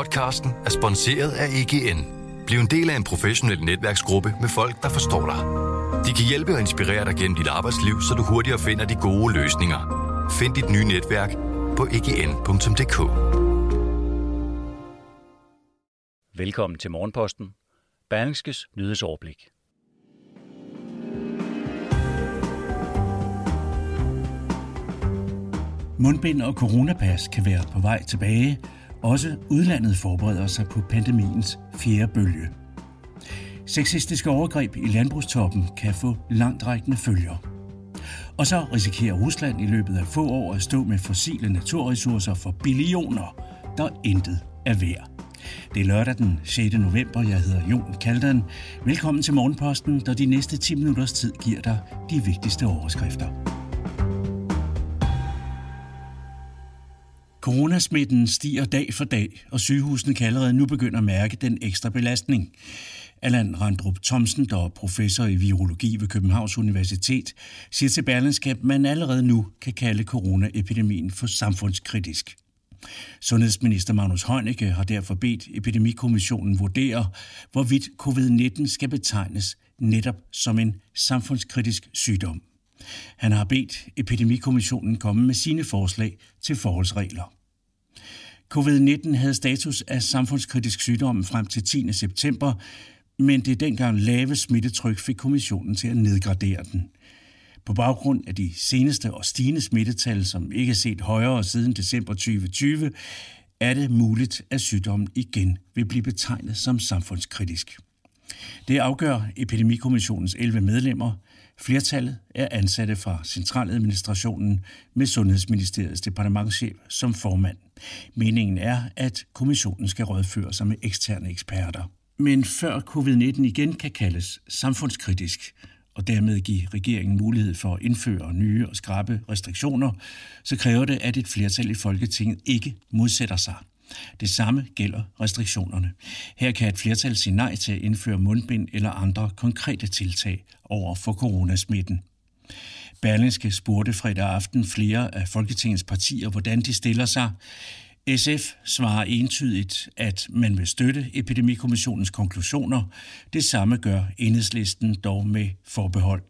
Podcasten er sponsoreret af EGN. Bliv en del af en professionel netværksgruppe med folk, der forstår dig. De kan hjælpe og inspirere dig gennem dit arbejdsliv, så du hurtigere finder de gode løsninger. Find dit nye netværk på egn.dk. Velkommen til Morgenposten. Berlingskes nyhedsoverblik. Mundbind og coronapas kan være på vej tilbage. Også udlandet forbereder sig på pandemiens fjerde bølge. Sexistiske overgreb i landbrugstoppen kan få langtrækkende følger. Og så risikerer Rusland i løbet af få år at stå med fossile naturressourcer for billioner, der intet er værd. Det er lørdag den 6. november. Jeg hedder Jon Kaldan. Velkommen til Morgenposten, der de næste 10 minutters tid giver dig de vigtigste overskrifter. Coronasmitten stiger dag for dag, og sygehusene kan allerede nu begynde at mærke den ekstra belastning. Allan Randrup Thomsen, der er professor i virologi ved Københavns Universitet, siger til Berlingske, at man allerede nu kan kalde coronaepidemien for samfundskritisk. Sundhedsminister Magnus Heunicke har derfor bedt Epidemikommissionen vurdere, hvorvidt covid-19 skal betegnes netop som en samfundskritisk sygdom. Han har bedt Epidemikommissionen komme med sine forslag til forholdsregler. Covid-19 havde status af samfundskritisk sygdom frem til 10. september, men det dengang lave smittetryk fik kommissionen til at nedgradere den. På baggrund af de seneste og stigende smittetal, som ikke er set højere siden december 2020, er det muligt, at sygdommen igen vil blive betegnet som samfundskritisk. Det afgør Epidemikommissionens 11 medlemmer. Flertallet er ansatte fra centraladministrationen med Sundhedsministeriets departementschef som formand. Meningen er, at kommissionen skal rådføre sig med eksterne eksperter. Men før covid-19 igen kan kaldes samfundskritisk, og dermed give regeringen mulighed for at indføre nye og skrabe restriktioner, så kræver det, at et flertal i Folketinget ikke modsætter sig. Det samme gælder restriktionerne. Her kan et flertal sige nej til at indføre mundbind eller andre konkrete tiltag over for coronasmitten. Berlingske spurgte fredag aften flere af Folketingets partier, hvordan de stiller sig. SF svarer entydigt, at man vil støtte Epidemikommissionens konklusioner. Det samme gør enhedslisten dog med forbehold.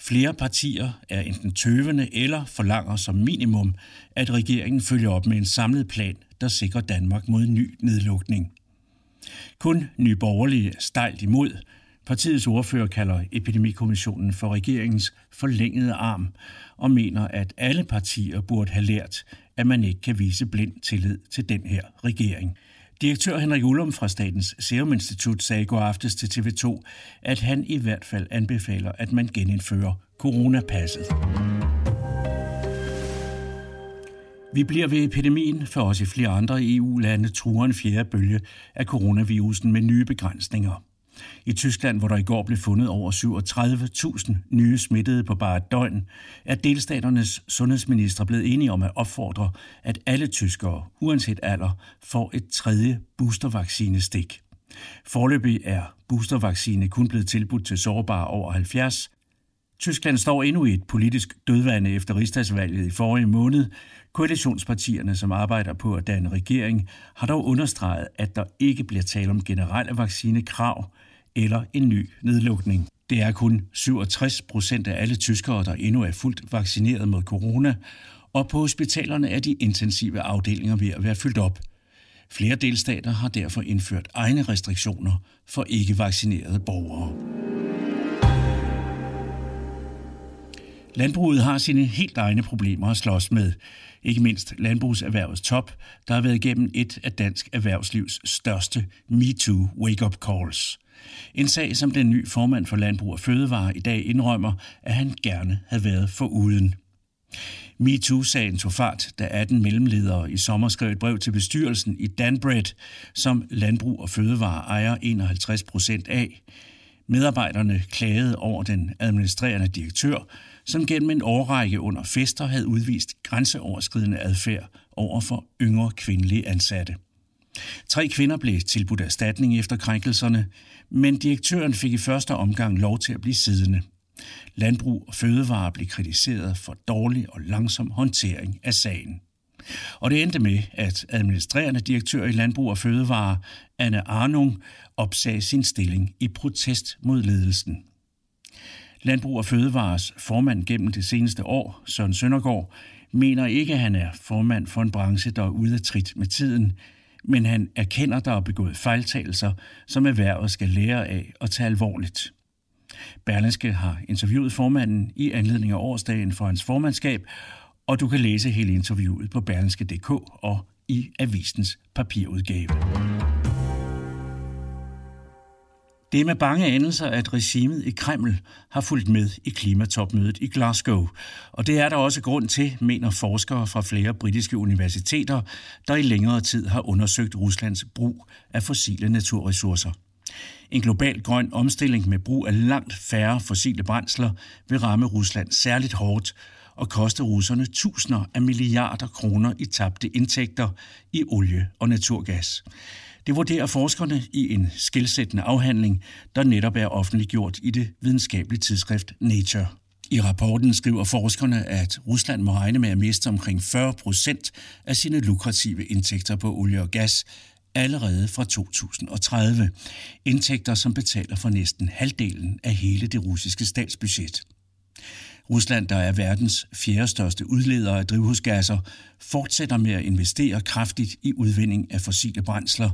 Flere partier er enten tøvende eller forlanger som minimum, at regeringen følger op med en samlet plan, der sikrer Danmark mod ny nedlukning. Kun Nye Borgerlige er stejlt imod. Partiets ordfører kalder Epidemikommissionen for regeringens forlængede arm og mener, at alle partier burde have lært, at man ikke kan vise blind tillid til den her regering. Direktør Henrik Ullum fra Statens Serum Institut sagde i går aftes til TV2, at han i hvert fald anbefaler, at man genindfører coronapasset. Vi bliver ved epidemien, for også i flere andre EU-lande truer en fjerde bølge af coronavirusen med nye begrænsninger. I Tyskland, hvor der i går blev fundet over 37.000 nye smittede på bare et døgn, er delstaternes sundhedsminister blevet enige om at opfordre, at alle tyskere, uanset alder, får et tredje boostervaccinestik. Forløbig er boostervaccine kun blevet tilbudt til sårbare over 70. Tyskland står endnu i et politisk dødvande efter rigsdagsvalget i forrige måned. Koalitionspartierne, som arbejder på at danne regering, har dog understreget, at der ikke bliver tale om generelle vaccinekrav, eller en ny nedlukning. Det er kun 67 procent af alle tyskere, der endnu er fuldt vaccineret mod corona, og på hospitalerne er de intensive afdelinger ved at være fyldt op. Flere delstater har derfor indført egne restriktioner for ikke-vaccinerede borgere. Landbruget har sine helt egne problemer at slås med. Ikke mindst landbrugserhvervets top, der har været igennem et af dansk erhvervslivs største MeToo wake-up calls. En sag, som den nye formand for Landbrug og Fødevare i dag indrømmer, at han gerne havde været for uden. MeToo-sagen tog fart, da 18 mellemledere i sommer skrev et brev til bestyrelsen i Danbred, som Landbrug og Fødevare ejer 51 procent af. Medarbejderne klagede over den administrerende direktør, som gennem en årrække under fester havde udvist grænseoverskridende adfærd over for yngre kvindelige ansatte. Tre kvinder blev tilbudt erstatning efter krænkelserne, men direktøren fik i første omgang lov til at blive siddende. Landbrug og Fødevare blev kritiseret for dårlig og langsom håndtering af sagen. Og det endte med, at administrerende direktør i Landbrug og Fødevare, Anne Arnung, opsagde sin stilling i protest mod ledelsen. Landbrug og Fødevares formand gennem det seneste år, Søren Søndergaard, mener ikke, at han er formand for en branche, der er ude af trit med tiden, men han erkender, der er begået fejltagelser, som erhvervet skal lære af og tage alvorligt. Berlingske har interviewet formanden i anledning af årsdagen for hans formandskab, og du kan læse hele interviewet på berlingske.dk og i avisens papirudgave. Det er med bange anelser, at regimet i Kreml har fulgt med i klimatopmødet i Glasgow. Og det er der også grund til, mener forskere fra flere britiske universiteter, der i længere tid har undersøgt Ruslands brug af fossile naturressourcer. En global grøn omstilling med brug af langt færre fossile brændsler vil ramme Rusland særligt hårdt og koste russerne tusinder af milliarder kroner i tabte indtægter i olie og naturgas. Det vurderer forskerne i en skilsættende afhandling, der netop er offentliggjort i det videnskabelige tidsskrift Nature. I rapporten skriver forskerne, at Rusland må regne med at miste omkring 40 procent af sine lukrative indtægter på olie og gas allerede fra 2030. Indtægter, som betaler for næsten halvdelen af hele det russiske statsbudget. Rusland, der er verdens fjerde største udleder af drivhusgasser, fortsætter med at investere kraftigt i udvinding af fossile brændsler,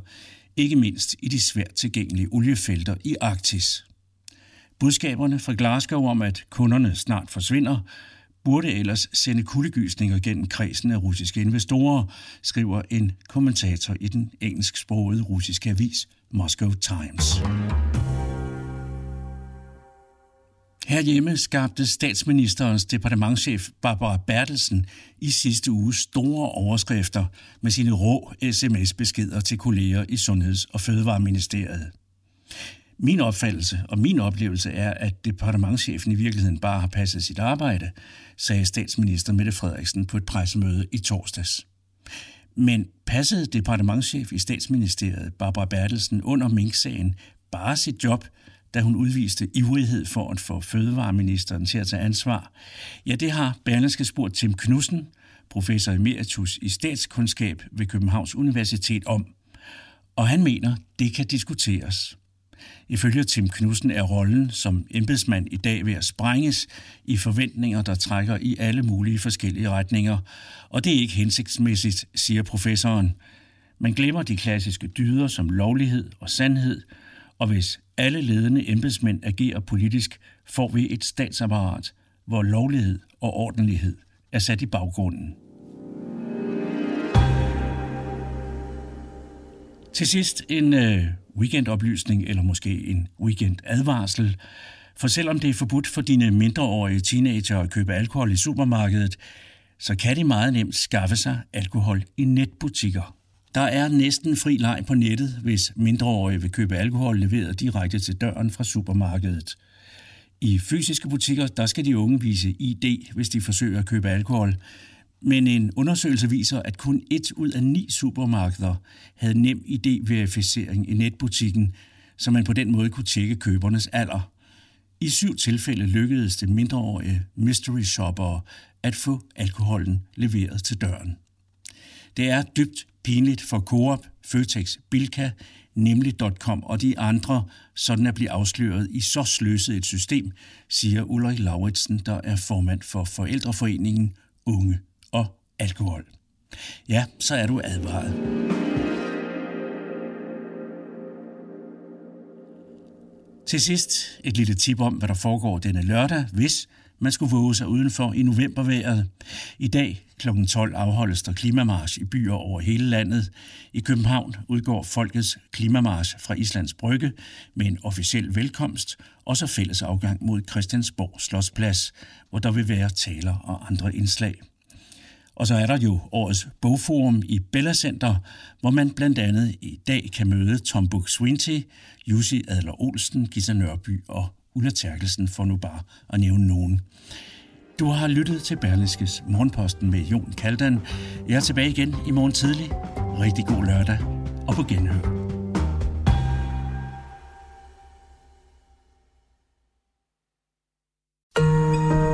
ikke mindst i de svært tilgængelige oliefelter i Arktis. Budskaberne fra Glasgow om, at kunderne snart forsvinder, burde ellers sende kuldegysninger gennem kredsen af russiske investorer, skriver en kommentator i den engelsksprogede russiske avis Moscow Times. Herhjemme skabte statsministerens departementchef Barbara Bertelsen i sidste uge store overskrifter med sine rå sms-beskeder til kolleger i Sundheds- og Fødevareministeriet. Min opfattelse og min oplevelse er, at departementchefen i virkeligheden bare har passet sit arbejde, sagde statsminister Mette Frederiksen på et pressemøde i torsdags. Men passede departementchef i statsministeriet Barbara Bertelsen under Mink-sagen bare sit job – da hun udviste ivrighed for at få fødevareministeren til at tage ansvar? Ja, det har Berlingske spurgt Tim Knudsen, professor emeritus i statskundskab ved Københavns Universitet om. Og han mener, det kan diskuteres. Ifølge Tim Knudsen er rollen som embedsmand i dag ved at sprænges i forventninger, der trækker i alle mulige forskellige retninger. Og det er ikke hensigtsmæssigt, siger professoren. Man glemmer de klassiske dyder som lovlighed og sandhed, og hvis alle ledende embedsmænd agerer politisk, får vi et statsapparat, hvor lovlighed og ordentlighed er sat i baggrunden. Til sidst en øh, weekendoplysning, eller måske en weekendadvarsel. For selvom det er forbudt for dine mindreårige teenager at købe alkohol i supermarkedet, så kan de meget nemt skaffe sig alkohol i netbutikker. Der er næsten fri leg på nettet, hvis mindreårige vil købe alkohol leveret direkte til døren fra supermarkedet. I fysiske butikker, der skal de unge vise ID, hvis de forsøger at købe alkohol. Men en undersøgelse viser, at kun et ud af ni supermarkeder havde nem ID-verificering i netbutikken, så man på den måde kunne tjekke købernes alder. I syv tilfælde lykkedes det mindreårige mystery shoppere at få alkoholen leveret til døren. Det er dybt pinligt for Coop, Føtex, Bilka, nemlig.com og de andre, sådan at blive afsløret i så sløset et system, siger Ulrik Lauritsen, der er formand for Forældreforeningen Unge og Alkohol. Ja, så er du advaret. Til sidst et lille tip om, hvad der foregår denne lørdag, hvis man skulle våge sig udenfor i novemberværet. I dag kl. 12 afholdes der klimamarsch i byer over hele landet. I København udgår Folkets klimamarsch fra Islands Brygge med en officiel velkomst og så fælles afgang mod Christiansborg Slotsplads, hvor der vil være taler og andre indslag. Og så er der jo årets bogforum i Bella Center, hvor man blandt andet i dag kan møde Tom Buk Swinty, Jussi Adler Olsen, Gita Nørby og Ulla Terkelsen, for nu bare at nævne nogen. Du har lyttet til Berlingskes Morgenposten med Jon Kaldan. Jeg er tilbage igen i morgen tidlig. Rigtig god lørdag og på genhør.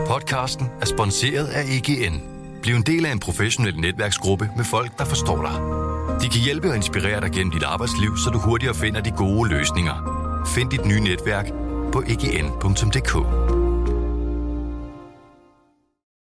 Podcasten er sponsoreret af EGN. Bliv en del af en professionel netværksgruppe med folk, der forstår dig. De kan hjælpe og inspirere dig gennem dit arbejdsliv, så du hurtigere finder de gode løsninger. Find dit nye netværk på egn.dk.